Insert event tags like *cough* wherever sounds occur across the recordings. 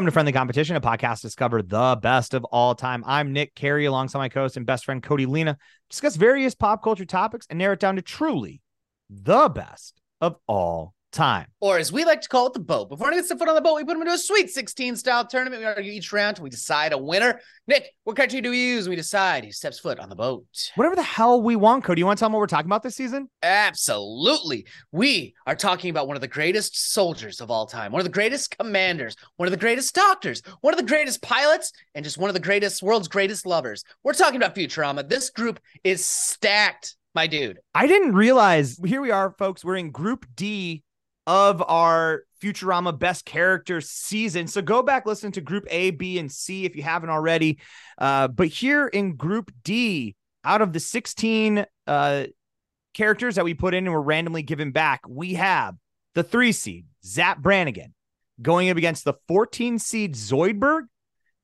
Welcome to Friendly Competition, a podcast discover the best of all time. I'm Nick Carey, alongside my co-host and best friend Cody Lena. Discuss various pop culture topics and narrow it down to truly the best of all time. Or as we like to call it, the boat. Before anyone gets the foot on the boat, we put them into a Sweet 16 style tournament. We argue each round until we decide a winner. Nick, what criteria do we use? We decide who steps foot on the boat. Whatever the hell we want, Cody. You want to tell them what we're talking about this season? Absolutely. We are talking about one of the greatest soldiers of all time, one of the greatest commanders, one of the greatest doctors, one of the greatest pilots, and just one of the greatest, world's greatest lovers. We're talking about Futurama. This group is stacked, my dude. I didn't realize. Here we are, folks. We're in Group D of our Futurama best character season. So go back, listen to group A, B, and C if you haven't already. Uh, but here in group D, out of the 16 uh, characters that we put in and were randomly given back, we have the three seed, Zapp Brannigan, going up against the 14 seed Zoidberg.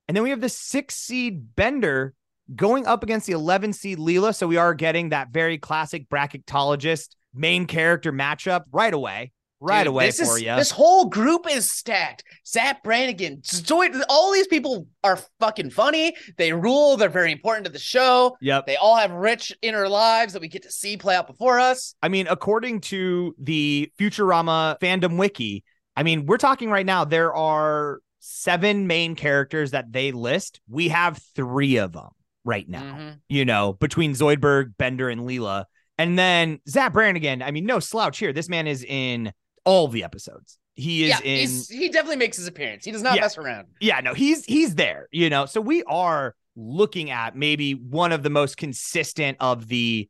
And then we have the six seed Bender going up against the 11 seed Leela. So we are getting that very classic bracketologist main character matchup right away right Dude, away for you. This whole group is stacked. Zapp Brannigan, Zoid, all these people are fucking funny. They rule. They're very important to the show. Yep. They all have rich inner lives that we get to see play out before us. I mean, according to the Futurama fandom wiki, I mean, we're talking right now. There are seven main characters that they list. We have three of them right now. Mm-hmm. You know, between Zoidberg, Bender, and Leela. And then Zapp Brannigan, I mean, no slouch here. This man is in all the episodes. He is yeah, in. he definitely makes his appearance. He does not yeah, mess around. Yeah, no, he's he's there. You know, so we are looking at maybe one of the most consistent of the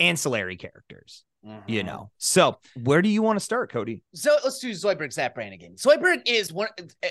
ancillary characters. Mm-hmm. You know, so where do you want to start, Cody? So let's do Zoidberg Zapp again. Zoidberg is one eh,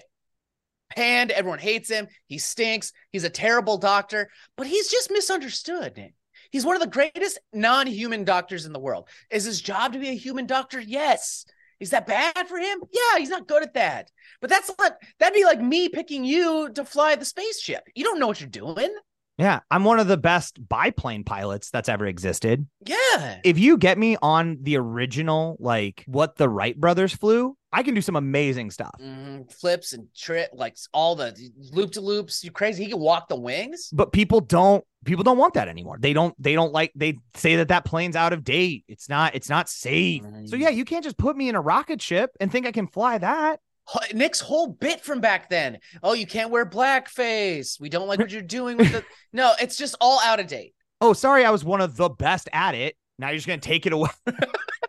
panned. Everyone hates him. He stinks. He's a terrible doctor, but he's just misunderstood. He's one of the greatest non-human doctors in the world. Is his job to be a human doctor? Yes. Is that bad for him? Yeah, he's not good at that. But that's not that'd be like me picking you to fly the spaceship. You don't know what you're doing. Yeah, I'm one of the best biplane pilots that's ever existed. Yeah. If you get me on the original, like what the Wright brothers flew, I can do some amazing stuff. Mm, flips and trip, like all the loop to loops. You crazy? He can walk the wings. But people don't people don't want that anymore. They don't they don't like they say that that plane's out of date. It's not it's not safe. Mm. So yeah, you can't just put me in a rocket ship and think I can fly that. Nick's whole bit from back then. Oh, you can't wear blackface. We don't like what you're doing with the *laughs* No, it's just all out of date. Oh, sorry, I was one of the best at it. Now you're just gonna take it away. *laughs*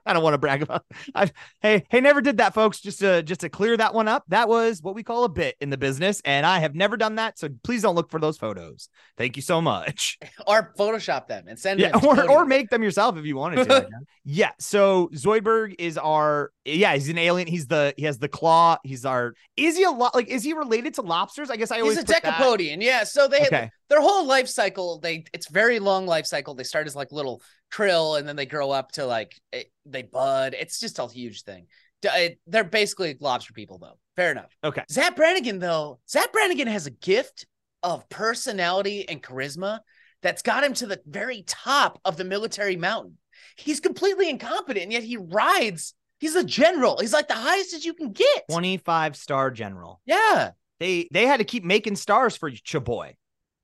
I don't want to brag about. I hey hey never did that, folks. Just to just to clear that one up. That was what we call a bit in the business, and I have never done that. So please don't look for those photos. Thank you so much. *laughs* Or Photoshop them and send yeah, them. or or make them yourself if you wanted to. *laughs* yeah. So Zoidberg is our yeah he's an alien. He's the he has the claw. He's our is he a lot like is he related to lobsters? I guess I always he's a decapodian. That. Yeah. So they okay. their whole life cycle. They it's very long life cycle. They start as like little krill and then they grow up to like it, they bud. It's just a huge thing. Eh, they're basically lobster people, though. Fair enough. Okay. Zapp Brannigan, though, Zapp Brannigan has a gift of personality and charisma that's got him to the very top of the military mountain. He's completely incompetent, and yet he rides. He's a general. He's like the highest as you can get. 25 star general. Yeah. They they had to keep making stars for Chaboy.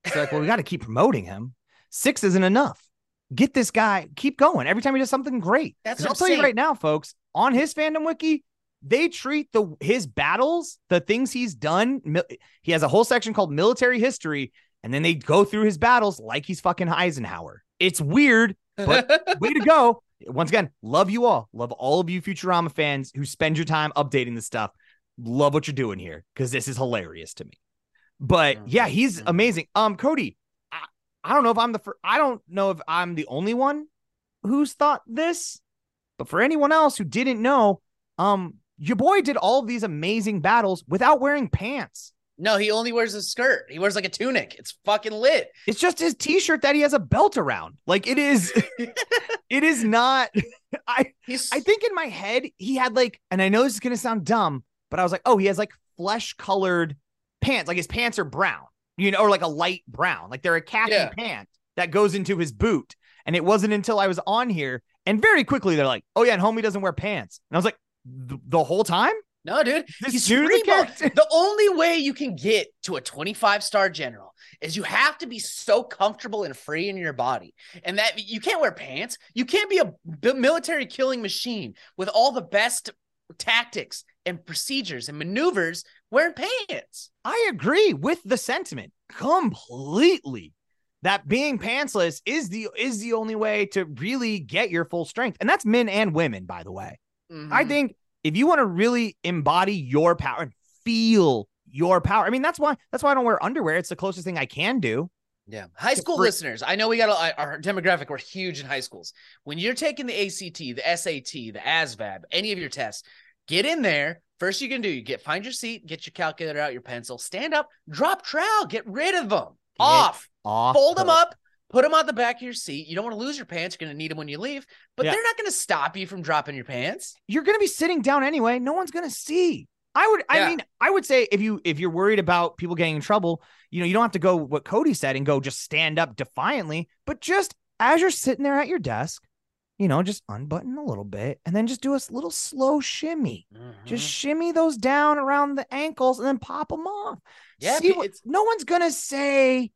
It's like, well, we got to keep promoting him. Six isn't enough get this guy, keep going. Every time he does something great. That's I'll tell saying. you right now, folks, on his fandom wiki, they treat the his battles, the things he's done. He has a whole section called military history, and then they go through his battles like he's fucking Eisenhower. It's weird, but *laughs* way to go. Once again, love you all. Love all of you Futurama fans who spend your time updating this stuff. Love what you're doing here because this is hilarious to me. But yeah, he's amazing. Um, Cody, I don't know if I'm the first, I don't know if I'm the only one who's thought this, but for anyone else who didn't know, um, your boy did all of these amazing battles without wearing pants. No, he only wears a skirt. He wears like a tunic. It's fucking lit. It's just his t-shirt that he has a belt around. Like it is *laughs* it is not I He's... I think in my head he had like and I know this is going to sound dumb, but I was like, "Oh, he has like flesh-colored pants. Like his pants are brown." You know, or like a light brown, like they're a khaki yeah. pant that goes into his boot. And it wasn't until I was on here and very quickly they're like, oh yeah, and homie doesn't wear pants. And I was like, the whole time? No, dude. This He's new to the free ball. character. The only way you can get to a 25 star general is you have to be so comfortable and free in your body. And that you can't wear pants. You can't be a military killing machine with all the best tactics and procedures and maneuvers wearing pants. I agree with the sentiment completely. That being pantsless is the is the only way to really get your full strength. And that's men and women, by the way. I Mhm. think if you want to really embody your power and feel your power, I mean, that's why that's why I don't wear underwear. It's the closest thing I can do. Yeah. High school For- listeners, I know we got a, our demographic, we're huge in high schools. When you're taking the ACT, the SAT, the ASVAB, any of your tests, get in there. First, you can do you get find your seat, get your calculator out, your pencil, stand up, drop trowel, get rid of them off, Off fold them up, put them on the back of your seat. You don't want to lose your pants. You're going to need them when you leave, but Yeah. they're not going to stop you from dropping your pants. You're gonna be sitting down anyway. No one's gonna see. I would, I mean, I would say if you if you're worried about people getting in trouble, you know, you don't have to go what Cody said and go just stand up defiantly, but just as you're sitting there at your desk, you know, just unbutton a little bit and then just do a little slow shimmy. Just Mhm. shimmy those down around the ankles and then pop them off. Yeah, See what- no one's gonna say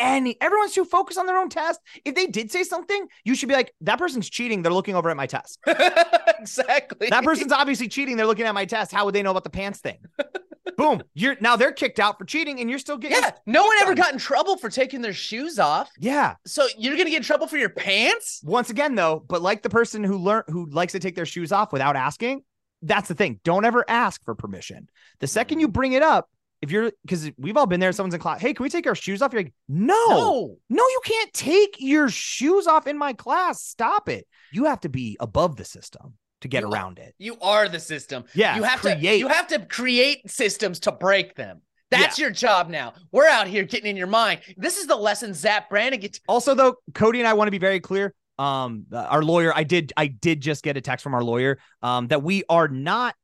any. Everyone's too focused on their own test. If they did say something, you should be like, "That person's cheating. They're looking over at my test. *laughs* exactly. That person's obviously cheating. They're looking at my test. How would they know about the pants thing?" *laughs* Boom. You're now they're kicked out for cheating, and you're still getting. Yeah, no one ever got in trouble for taking their shoes off. Yeah. So you're gonna get in trouble for your pants? Once again, though, but like the person who learned who likes to take their shoes off without asking, that's the thing. Don't ever ask for permission. The second you bring it up, if you're because we've all been there, someone's in class, hey, can we take our shoes off? You're like, no, No. no, you can't take your shoes off in my class. Stop it. You have to be above the system to get You are- around it. You are the system. Yeah, You have to create. you have to create systems to break them. That's your job now. We're out here getting in your mind. This is the lesson Zapp Brannigan. Also, though, Cody and I want to be very clear. Um, our lawyer, I did, I did just get a text from our lawyer, um, that we are not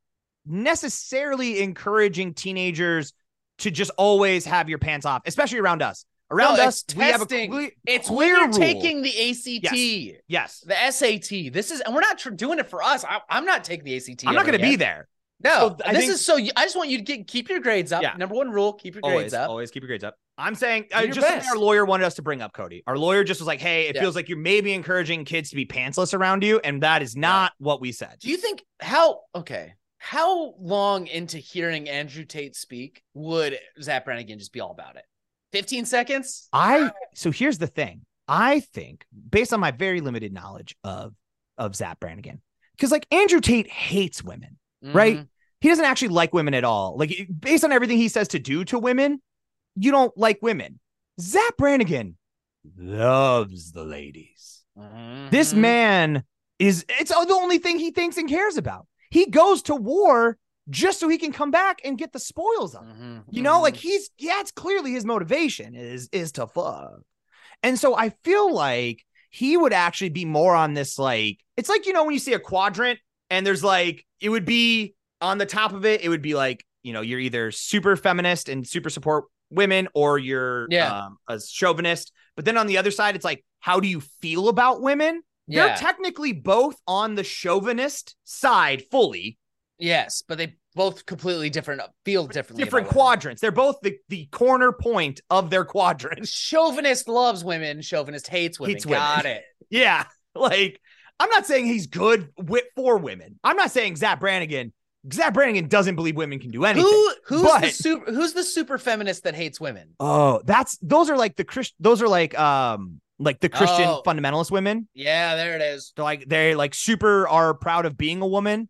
necessarily encouraging teenagers to just always have your pants off, especially around us. Around No, us, it's we have a testing. It's when clear you're rule. taking the ACT, Yes, the SAT. This is, and we're not tr- doing it for us. I, I'm not taking the ACT. I'm not going to be there. No, So this think- is so. I just want you to get, keep your grades up. Yeah. Number one rule: keep your grades Always, up. always keep your grades up. I'm saying, uh, just best. our lawyer wanted us to bring up, Cody. Our lawyer just was like, "Hey, it Yeah. feels like you're maybe encouraging kids to be pantsless around you," and that is not what we said. Do you think how okay? How long into hearing Andrew Tate speak would Zapp Brannigan just be all about it? 15 seconds? I so here's the thing. I think, based on my very limited knowledge of of Zapp Brannigan, because like Andrew Tate hates women, right? Mhm. He doesn't actually like women at all. Like based on everything he says to do to women, you don't like women. Zapp Brannigan loves the ladies. This Mhm. man is it's the only thing he thinks and cares about. He goes to war just so he can come back and get the spoils of. Mhm. You know, like Mhm. he's yeah, it's clearly his motivation is is to fuck. And so I feel like he would actually be more on this like it's like you know when you see a quadrant and there's like it would be on the top of it it would be like you know you're either super feminist and super support women or you're Yeah. um, a chauvinist but then on the other side it's like how do you feel about women yeah. they're technically both on the chauvinist side fully yes, but they both completely different feel differently. different quadrants they're both the, the corner point of their quadrant *laughs* Chauvinist loves women, chauvinist hates women. Hates women. Got it. *laughs* Yeah. *laughs* Like, I'm not saying he's good with, for women. I'm not saying Zapp Brannigan. Zapp Brannigan doesn't believe women can do anything. Who who's the super who's the super feminist that hates women? Oh, that's those are like the Christ. Those are like um like the Christian Oh. fundamentalist women. Yeah, there it is. They're like they like super are proud of being a woman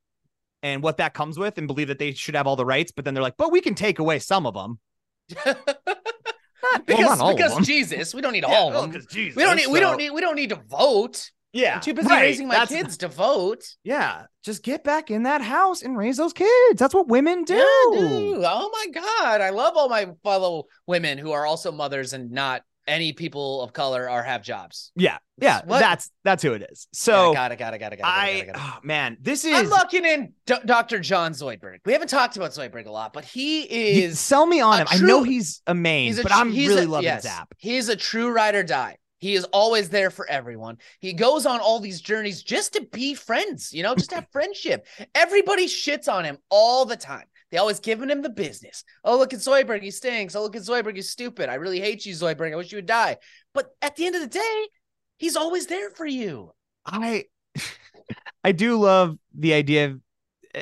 and what that comes with, and believe that they should have all the rights. But then they're like, but we can take away some of them. Not, *laughs* because well, not all because of them. Jesus, we don't need Yeah, all of well, them. 'cause Jesus, We don't need we don't need we don't need to vote. Yeah, I'm too busy right, raising my that's- kids to vote. Yeah, just get back in that house and raise those kids. That's what women do. Yeah, dude. Oh my god, I love all my fellow women who are also mothers and not any people of color are have jobs. Yeah, yeah, What? that's that's who it is. So yeah, got it, got it, got it, got it. got it, I, got it, got it. oh, man, this is I'm locking in D- Dr. John Zoidberg. We haven't talked about Zoidberg a lot, but he you- is sell me on him. I know he's a main, he's a but I'm really a- loving yes, Zapp. He's a true ride or die. He is always there for everyone. He goes on all these journeys just to be friends, you know, just have *laughs* friendship. Everybody shits on him all the time. They always giving him the business. Oh, look at Zoidberg, he stinks. Oh, look at Zoidberg, he's stupid. I really hate you, Zoidberg. I wish you would die. But at the end of the day, he's always there for you. I *laughs* I do love the idea of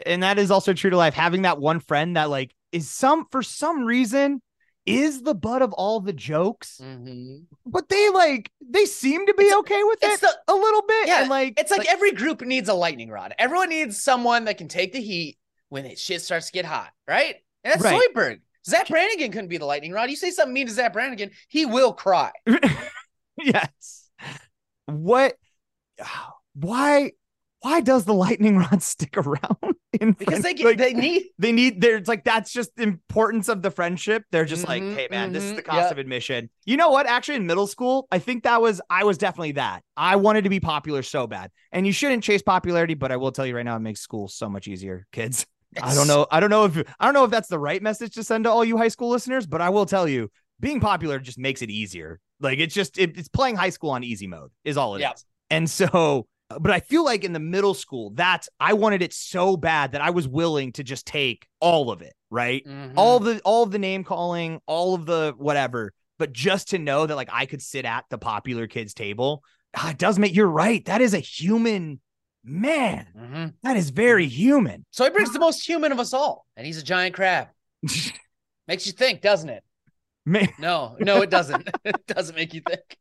and that is also true to life having that one friend that like is some for some reason is the butt of all the jokes Mm-hmm. but they like they seem to be It's- okay with it the- a little bit Yeah, and like It's like, every group needs a lightning rod. Everyone needs someone that can take the heat when it shit starts to get hot, right? And that's Right. Zoidberg. Zapp Brannigan couldn't be the lightning rod. You say something mean to Zapp Brannigan, he will cry. *laughs* yes what why why does the lightning *laughs* rod stick around in Because they get like, they need they need there's like that's just the importance of the friendship they're just like Mhm, hey man this is mhm, the cost yep. of admission you know what actually in middle school i think that was i was definitely that i wanted to be popular so bad and you shouldn't chase popularity but i will tell you right now it makes school so much easier kids *laughs* i don't know i don't know if i don't know if that's the right message to send to all you high school listeners but i will tell you being popular just makes it easier like it's just it, it's playing high school on easy mode is all it is. Yep. and so but I feel like in the middle school, that's I wanted it so bad that I was willing to just take all of it, right? Mhm. All the all of the name calling, all of the whatever, but just to know that like I could sit at the popular kids table, ah, it does make you're right. That is a human man. Mhm. That is very human. So he brings the most human of us all, and he's a giant crab. *laughs* Makes you think, doesn't it? Man. No, no, it doesn't. *laughs* it doesn't make you think. *laughs*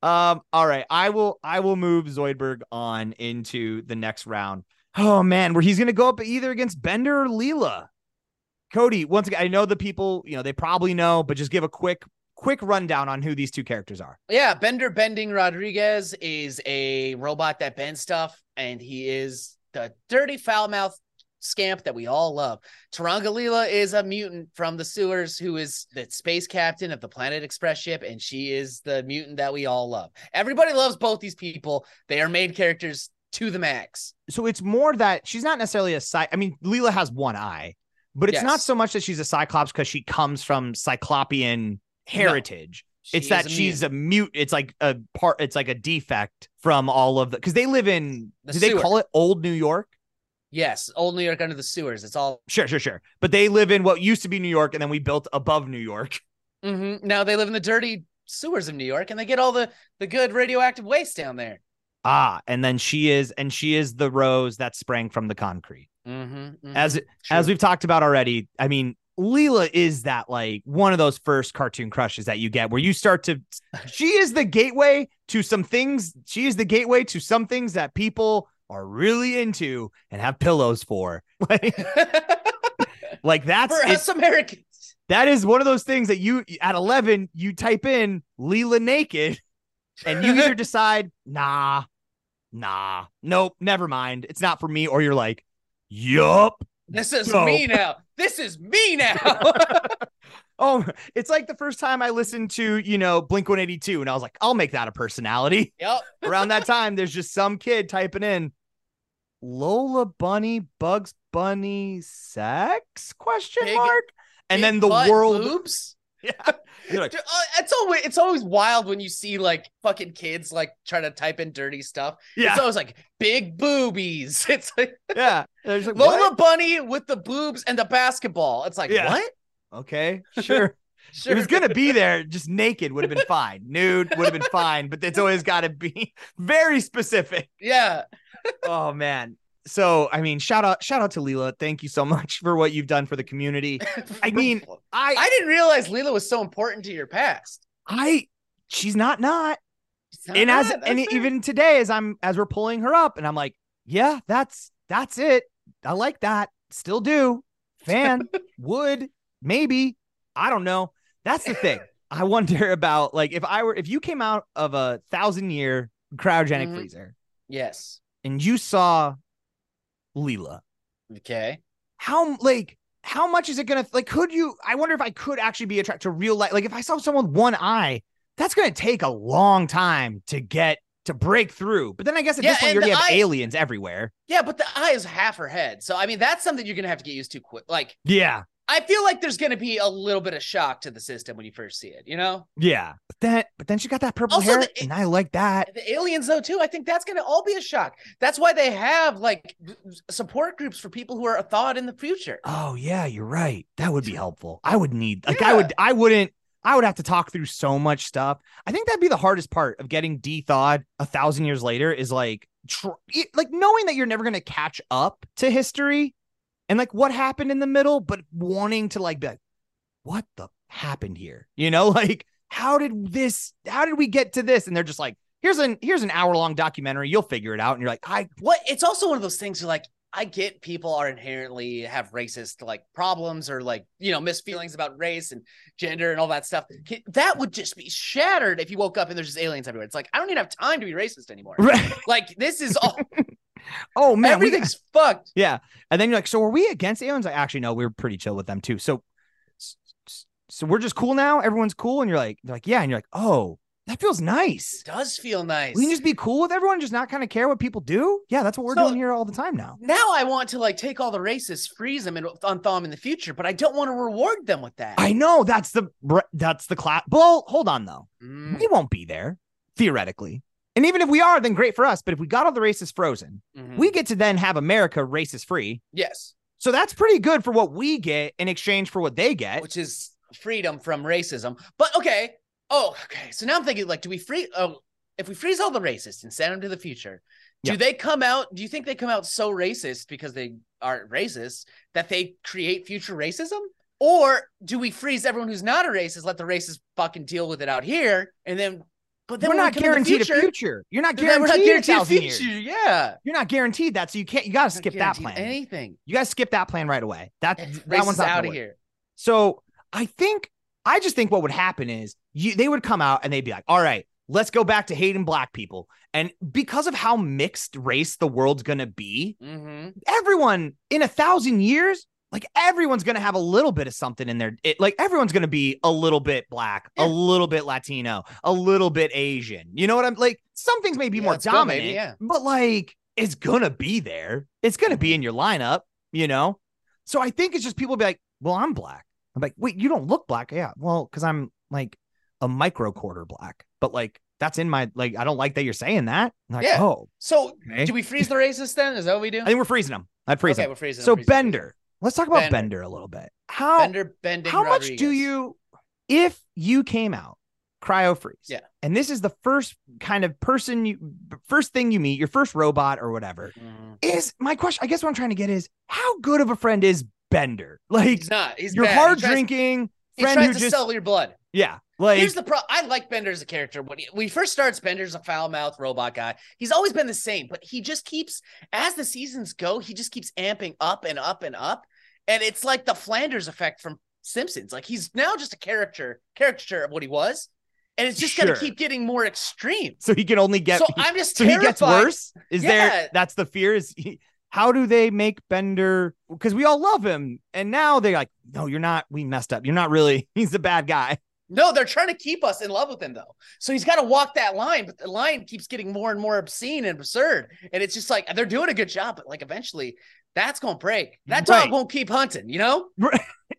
Um, all right. I will I will move Zoidberg on into the next round. Oh man, where he's gonna go up either against Bender or Leela. Cody, once again, I know the people, you know, they probably know, but just give a quick, quick rundown on who these two characters are. Yeah, Bender Bending Rodriguez is a robot that bends stuff, and he is the dirty foul mouth scamp that we all love. Turanga Leela is a mutant from the sewers who is the space captain of the Planet Express ship, and she is the mutant that we all love. Everybody loves both these people. They are main characters to the max. So it's more that she's not necessarily a side. I mean, Leela has one eye, but it's not so much that she's a Cyclops because she comes from Cyclopean heritage. it's She that is a she's a mute. It's like a part. It's like a defect from all of the because they live in. The do they call it Old New York? yes, old New York under the sewers. It's all. Sure, sure, sure. But they live in what used to be New York, and then we built above New York. *laughs* Mhm. Now they live in the dirty sewers of New York, and they get all the the good radioactive waste down there. Ah, and then she is, and she is the rose that sprang from the concrete. Mm-hmm, As as we've talked about already, I mean, Leela is that like one of those first cartoon crushes that you get where you start to. She is the gateway to some things. She is the gateway to some things that people are really into and have pillows for. *laughs* Like, *laughs* like that's for it- us Americans. that is one of those things that you at 11 you type in Leela naked and you either *laughs* decide nah nah nope never mind it's not for me or you're like yup This is Dope. me now. This is me now. *laughs* oh it's like the first time i listened to you know blink 182 and i was like i'll make that a personality *laughs* yep. around that time there's just some kid typing in lola bunny bugs bunny sex question Big- mark and then the world boobs. *laughs* yeah like uh, It's always it's always wild when you see like fucking kids like trying to type in dirty stuff. yeah It's always like big boobies. *laughs* It's like yeah like, Lola "What?" Bunny with the boobs and the basketball. It's like Yeah. what? Okay, sure. *laughs* Sure. It was gonna be there, just naked would have been fine. Nude would have been fine, but it's always got to be very specific. Yeah. Oh man. So I mean, shout out, shout out to Leela. Thank you so *laughs* much for what you've done for the community. *laughs* I mean, I, I didn't realize Leela was so important to your past. I, she's not not. It's not And as and fair. even today, as I'm as we're pulling her up, and I'm like, yeah, that's that's it. I like that. Still do. Fan *laughs* would maybe. I don't know. That's the thing. I wonder about like if I were if you came out of a thousand year cryogenic Mhm. freezer yes. and you saw Leela, Okay. how like how much is it gonna like could you I wonder if I could actually be attracted to real life like if I saw someone with one eye, that's gonna take a long time to get to break through. But then I guess at Yeah, this point you already have eye- aliens everywhere. Yeah, but the eye is half her head. So I mean that's something you're gonna have to get used to quick. Like Yeah. I feel like there's gonna be a little bit of shock to the system when you first see it, you know? Yeah, but then but then she got that purple Also, hair, the- and I like that. The aliens, though, too, I think that's gonna all be a shock. That's why they have like support groups for people who are a thawed in the future. Oh yeah, you're right. That would be helpful. I would need like I would I wouldn't I would have to talk through so much stuff. I think that'd be the hardest part of getting de-thawed a thousand years later is like tr- like knowing that you're never gonna catch up to history and like what happened in the middle, but wanting to like be like, what the happened here? You know, *laughs* like how did this how did we get to this? And they're just like, here's an here's an hour long documentary, you'll figure it out. And you're like, I What it's also one of those things you're like, I get people are inherently have racist like problems or like, you know, misfeelings about race and gender and all that stuff. That would just be shattered if you woke up and there's just aliens everywhere. It's like, I don't even have time to be racist anymore. *laughs* Like, this is all, oh man, everything's fucked. Yeah. And then you're like, so are we against aliens? I actually no, we are pretty chill with them too. So so we're just cool now. Everyone's cool. And you're like, they're like, yeah. And you're like, oh, that feels nice. It does feel nice. We can just be cool with everyone, just not kind of care what people do. Yeah, that's what we're So- doing here all the time now. now I want to like take all the racists, freeze them, and unthaw them in the future, but I don't want to reward them with that. I know that's the that's the class. Well, hold on though. Mm, We won't be there theoretically. And even if we are, then great for us. But if we got all the races frozen, mhm. we get to then have America races free. yes, So that's pretty good for what we get in exchange for what they get. which is freedom from racism. But okay, oh, okay. So now I'm thinking, like, do we free? Oh, if we freeze all the racists and send them to the future, do Yeah. they come out? Do you think they come out so racist because they aren't racist that they create future racism? Or do we freeze everyone who's not a racist, let the racists fucking deal with it out here, and then? But then we're we not the guaranteed future, a future. You're not then we're guaranteed, not guaranteed a future. years. Yeah. You're not guaranteed that, so you can't. You got to skip that plan. Anything. You got to skip that plan right away. That that one's out of here. So I think I just think what would happen is you they would come out and they'd be like, all right, let's go back to hating black people. And because of how mixed race the world's gonna be, hmm everyone in a thousand years, like everyone's gonna have a little bit of something in there. It, like everyone's gonna be a little bit black, Yeah. a little bit Latino, a little bit Asian. You know what I'm like? Some things may be Yeah, more dominant, maybe, yeah. but like it's gonna be there. It's gonna be mm-hmm. in your lineup, you know? So I think it's just people be like, well, I'm black. I'm like, wait, you don't look black. Yeah. Well, because I'm like a micro quarter black, but like that's in my like I don't like that you're saying that. I'm like, Yeah. oh, So okay. do we freeze the racists then? Is that what we do? I think we're freezing them. I'd freeze okay, them. we're freezing. So them, freezing them, Bender. Let's talk about Bender. Bender, a little bit. How. Bender bending. how much do you if you came out cryo freeze? Yeah. And this is the first kind of person you first thing you meet, your first robot or whatever. Mhm. Is my question, I guess what I'm trying to get is how good of a friend is Bender? *laughs* Like He's not. He's your bad. hard he tries, drinking He friend tries who to just sell your blood. yeah, like Here's the problem. I like Bender as a character. When he, when he first starts, Bender's a foul mouthed robot guy. He's always been the same, but he just keeps, as the seasons go, he just keeps amping up and up and up. And it's like the Flanders effect from Simpsons. Like he's now just a character, caricature of what he was. And it's just gonna keep getting more extreme. so he can only get so I'm just so he gets worse. Is Yeah. there that's the fear? Is he, how do they make Bender? Because we all love him, and now they're like, no, you're not. We messed up. You're not really. *laughs* He's the bad guy. No, they're trying to keep us in love with him though. So he's got to walk that line, but the line keeps getting more and more obscene and absurd. And it's just like they're doing a good job, but like eventually that's gonna break. That dog Right. won't keep hunting, you know? *laughs*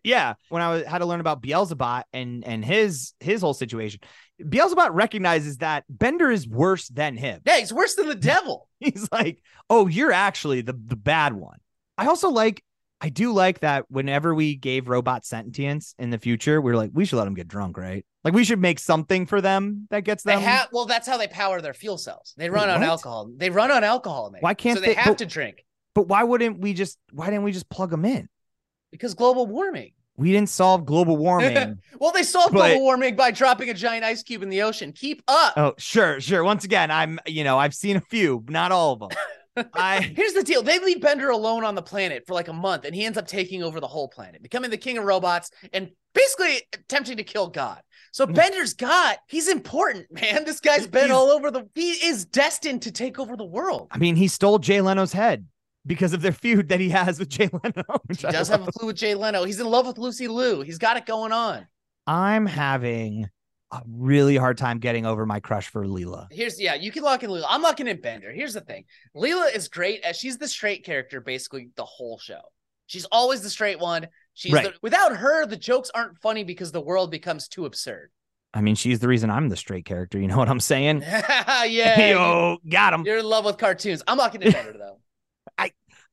yeah. When I was, had to learn about Beelzebot and and his his whole situation, Beelzebot recognizes that Bender is worse than him. Yeah, he's worse than the *laughs* devil. He's like, oh, you're actually the the bad one. I also like. I do like that whenever we gave robot sentience in the future, we are like, we should let them get drunk, right? Like we should make something for them that gets They them. have well, that's how they power their fuel cells. They run Wait, on alcohol. They run on alcohol, man. Why can't so they, they- have but- to drink? But why wouldn't we just why didn't we just plug them in? Because global warming. We didn't solve global warming. *laughs* Well, they solved But- global warming by dropping a giant ice cube in the ocean. Keep up. oh, sure, sure. Once again, I'm you know, I've seen a few, not all of them. *laughs* I Here's the deal. They leave Bender alone on the planet for like a month, and he ends up taking over the whole planet, becoming the king of robots and basically attempting to kill God. So Mm. Bender's God, he's important, man. This guy's been He's- all over the he is destined to take over the world. I mean, he stole Jay Leno's head because of their feud that he has with *laughs* Jay Leno. He does have a flu with Jay Leno. He's in love with Lucy Liu. He's got it going on. I'm having a really hard time getting over my crush for Leela. Here's yeah, you can lock in Leela. I'm locking in Bender. Here's the thing. Leela is great as she's the straight character basically the whole show. She's always the straight one. She's Right. the, without her, the jokes aren't funny because the world becomes too absurd. I mean, she's the reason I'm the straight character. You know what I'm saying? *laughs* yeah, *laughs* Yo, got him. you're in love with cartoons. I'm locking it better though.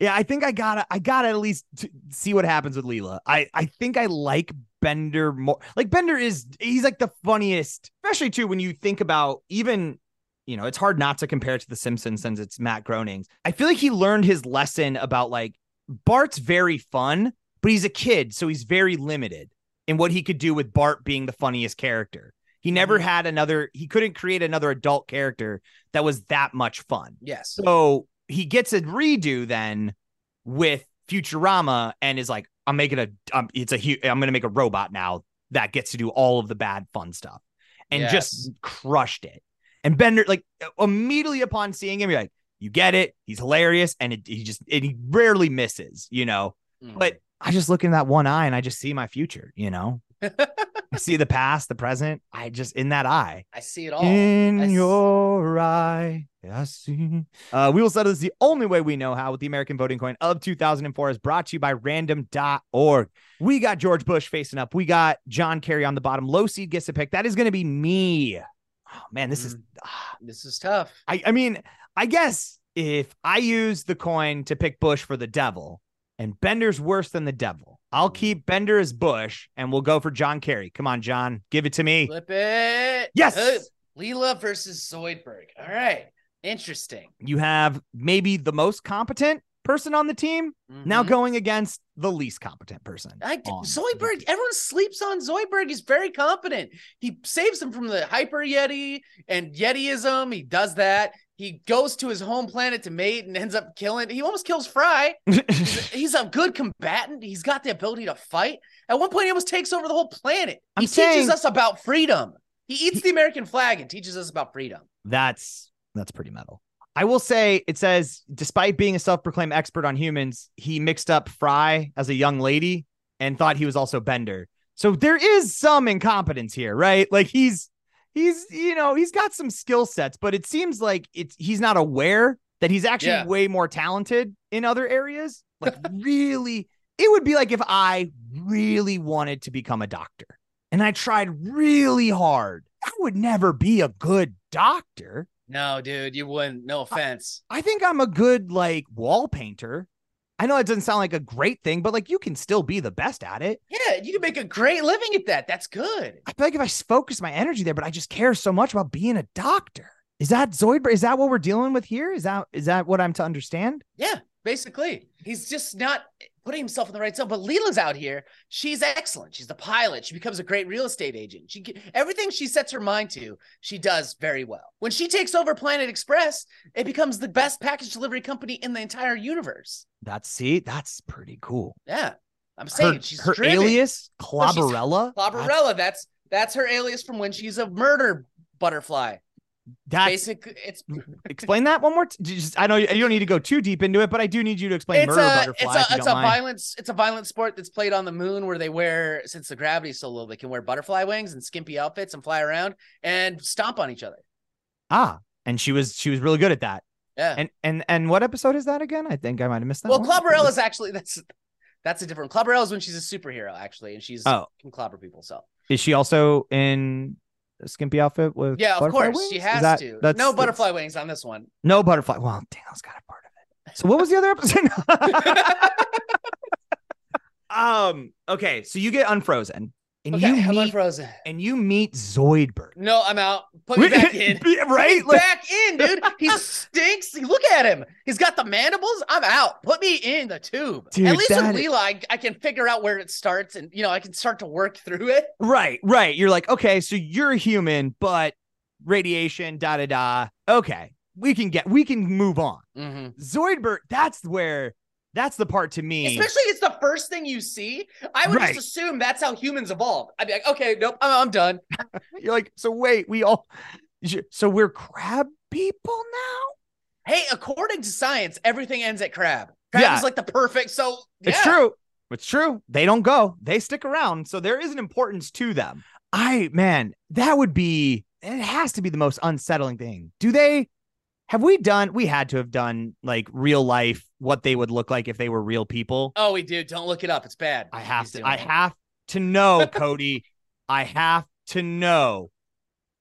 Yeah, I think I gotta, I gotta at least t- see what happens with Leela. I, I think I like Bender more. Like Bender is, he's like the funniest, especially too when you think about even, you know, it's hard not to compare it to The Simpsons since it's Matt Groening's. I feel like he learned his lesson about like Bart's very fun, but he's a kid, so he's very limited in what he could do with Bart being the funniest character. He never Mhm. had another, he couldn't create another adult character that was that much fun. Yes. So he gets a redo then with Futurama and is like, I'm making a, um, it's a, hu- I'm going to make a robot now that gets to do all of the bad fun stuff and Yes. just crushed it. And Bender, like immediately upon seeing him, you're like, you get it. He's hilarious. And it, he just, and he rarely misses, you know, Mm. but I just look in that one eye and I just see my future, you know, *laughs* I see the past, the present. I just, in that eye. I see it all. In I your eye, I see. Uh, we will settle this the only way we know how with the American voting coin of 2004 is brought to you by random.org. We got George Bush facing up. We got John Kerry on the bottom. Low seed gets a pick. That is going to be me. Oh, man, this is, Mm. ah, This is tough. I, I mean, I guess if I use the coin to pick Bush for the devil and Bender's worse than the devil, I'll keep Bender as Bush and we'll go for John Kerry. Come on, John, give it to me. Flip it. Yes. Good. Leela versus Zoidberg. All right. Interesting. you have maybe the most competent person on the team now Mhm. going against the least competent person. I, Zoidberg, everyone sleeps on Zoidberg. He's very competent. He saves them from the hyper Yeti and Yetiism. He does that. He goes to his home planet to mate and ends up killing. He almost kills Fry. *laughs* He's, he's a good combatant. He's got the ability to fight. At one point, he almost takes over the whole planet. I'm he saying- teaches us about freedom. He eats the American flag and teaches us about freedom. that's that's pretty metal. I will say it says despite being a self-proclaimed expert on humans, he mixed up Fry as a young lady and thought he was also Bender. So there is some incompetence here, right? Like he's he's you know, he's got some skill sets, but it seems like it's he's not aware that he's actually Yeah. way more talented in other areas. *laughs* Like really it would be like if I really wanted to become a doctor and I tried really hard. I would never be a good doctor. No, dude, you wouldn't. No offense. I think I'm a good like wall painter. I know it doesn't sound like a great thing, but like you can still be the best at it. Yeah, you can make a great living at that. That's good. I feel like if I focus my energy there, but I just care so much about being a doctor. Is that Zoidberg? Is that what we're dealing with here? Is that is that what I'm to understand? Yeah, basically. He's just not putting himself in the right zone. But Leela's out here. She's excellent. She's the pilot. She becomes a great real estate agent. She everything she sets her mind to, she does very well. When she takes over Planet Express, it becomes the best package delivery company in the entire universe. That's see, that's pretty cool. Yeah. I'm Her, saying she's her driven. alias, Clobberella. Clobberella. That's that's her alias from when she's a murder butterfly. That's, Basically, it's explain that one more. T- just, I know you, you don't need to go too deep into it, but I do need you to explain it's murder a butterfly. it's a it's a violence it's a violent sport that's played on the moon where they wear since the gravity's so low they can wear butterfly wings and skimpy outfits and fly around and stomp on each other. Ah, and she was she was really good at that. Yeah. And and and what episode is that again? I think I might have missed that. well, one. Clobberella's actually that's that's a different Clobberella's when she's a superhero actually and she's Oh. can clobber people. So Is she also in skimpy outfit with? yeah, of course wings? she has that- to. That's, no that's- butterfly wings on this one. No butterfly. Well, Daniel's got a part of it. So what was the other episode? *laughs* *laughs* um. Okay. So you get unfrozen, and Okay, you I'm meet unfrozen. and you meet Zoidberg. No, I'm out. Put me back *laughs* in. Put right? Like, back in, dude. He *laughs* stinks. Look at him. He's got the mandibles. I'm out. Put me in the tube. Dude, at least with Leela, I, I can figure out where it starts, and you know I can start to work through it. right. Right. You're like, okay, so you're a human, but radiation, da da da. Okay, we can get, we can move on. Mm-hmm. Zoidberg. That's where. That's the part to me. Especially it's the first thing you see. I would Right. just assume that's how humans evolved. I'd be like, okay, nope, I'm, I'm done. *laughs* You're like, so wait, we all, so we're crab people now? Hey, according to science, everything ends at crab. Crab Yeah. is like the perfect. So It's true. It's true. They don't go. They stick around. So there is an importance to them. I man, that would be it has to be the most unsettling thing. Do they Have we done? We had to have done like real life what they would look like if they were real people. Oh, we do. Don't look it up. It's bad. I have He's to. I it. have to know, *laughs* Cody. I have to know.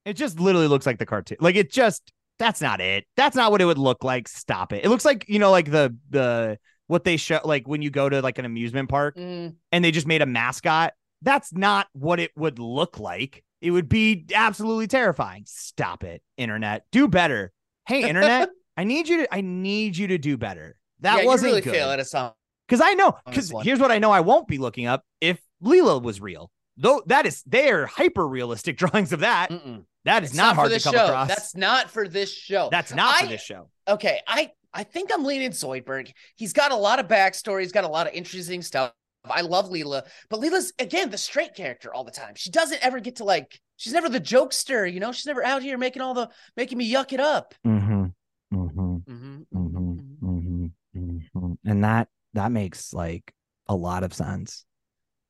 It just literally looks like the cartoon. Like it just. That's not it. That's not what it would look like. Stop it. It looks like you know, like the the what they show, like when you go to like an amusement park Mm, and they just made a mascot. That's not what it would look like. It would be absolutely terrifying. Stop it, internet. Do better. Hey, internet. *laughs* I need you to. I need you to do better. That yeah, wasn't really good. fail at a song. Because I know. Because here's what I know. I won't be looking up if Leela was real. Though that is, they are hyper realistic *laughs* drawings of that. Mm-mm. That is It's not, for hard to come show. across. That's not for this show. That's not for I- this show. okay. I I think I'm leaning Zoidberg. He's got a lot of backstory. He's got a lot of interesting stuff. I love Leela, but Leela's again the straight character all the time. She doesn't ever get to like. She's never the jokester, you know. She's never out here making all the making me yuck it up. Mm-hmm. Mm-hmm. Mhm. Mm-hmm. Mm-hmm. Mm-hmm. And that that makes like a lot of sense.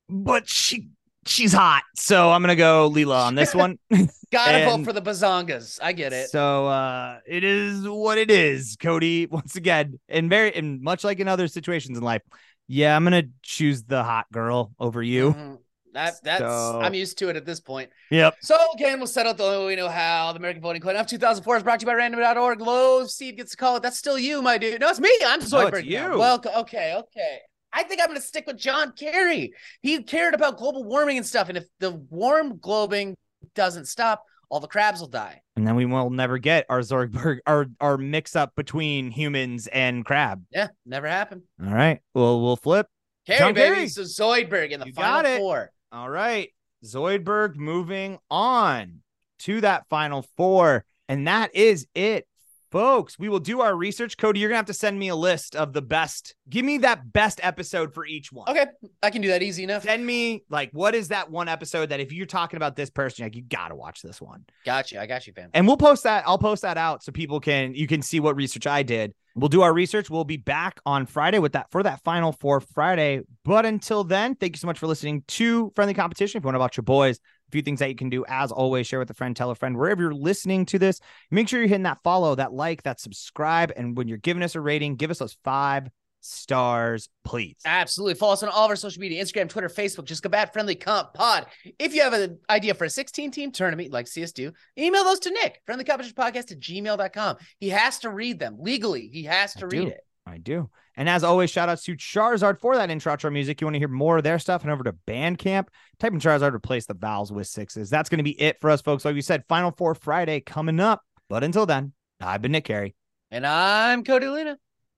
But she she's hot, so I'm gonna go Leela on this one. *laughs* Gotta And- vote for the bazongas. I get it. So uh it is what it is, Cody. Once again, and very and much like in other situations in life, yeah, I'm gonna choose the hot girl over you. That that's So- I'm used to it at this point. Yep. So again, we'll set out the way we know how. The American Voting Coin of 2004 is brought to you by random.org. Low seed gets to call it. That's still you, my dude. No, it's me. I'm Zoidberg. now. you. Welcome. Okay, okay. I think I'm going to stick with John Kerry. He cared about global warming and stuff. And if the warm globing doesn't stop, all the crabs will die. And then we will never get our Zorgberg, our our mix up between humans and crab. Yeah, never happened. All right. Well, we'll flip. Kerry, John baby. So Zoidberg in the You final four. All right. Zoidberg moving on to that final four. And that is it, folks. We will do our research. Cody, you're going to have to send me a list of the best. Give me that best episode for each one. Okay, I can do that easy enough. Send me, like, what is that one episode that if you're talking about this person, like, you got to watch this one. Got you. I got you, fam. And we'll post that. I'll post that out so people can, you can see what research I did. We'll do our research. We'll be back on Friday with that for that final four Friday. But until then, thank you so much for listening to Friendly Competition. If you want to watch your boys, few things that you can do, as always, share with a friend, tell a friend, wherever you're listening to this. Make sure you're hitting that follow, that like, that subscribe. And when you're giving us a rating, give us those five stars, please. Absolutely. Follow us on all of our social media Instagram, Twitter, Facebook. Just combat friendly comp pod. If you have an idea for a 16 team tournament like CS do, email those to Nick, friendly competition podcast at gmail.com. He has to read them legally. He has to I read do. it. I do. And as always, shout outs to Charizard for that intro outro music. You want to hear more of their stuff? And over to Bandcamp. Type in Charizard, replace the vowels with sixes. That's going to be it for us, folks. Like we said, Final Four Friday coming up. But until then, I've been Nick Carey. And I'm Cody Luna.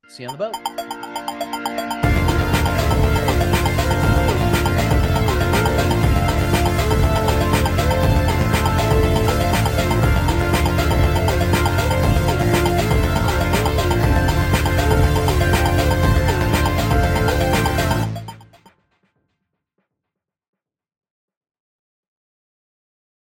See you on the boat.